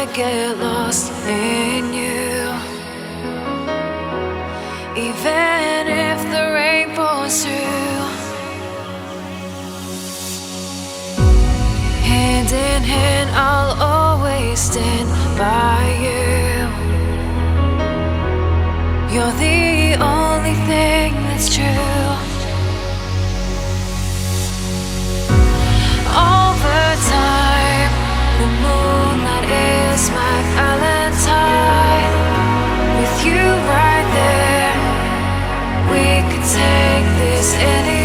I get lost in you. Even if the rain pours through, hand in hand, I'll always stand by you. You're the only thing that's true. city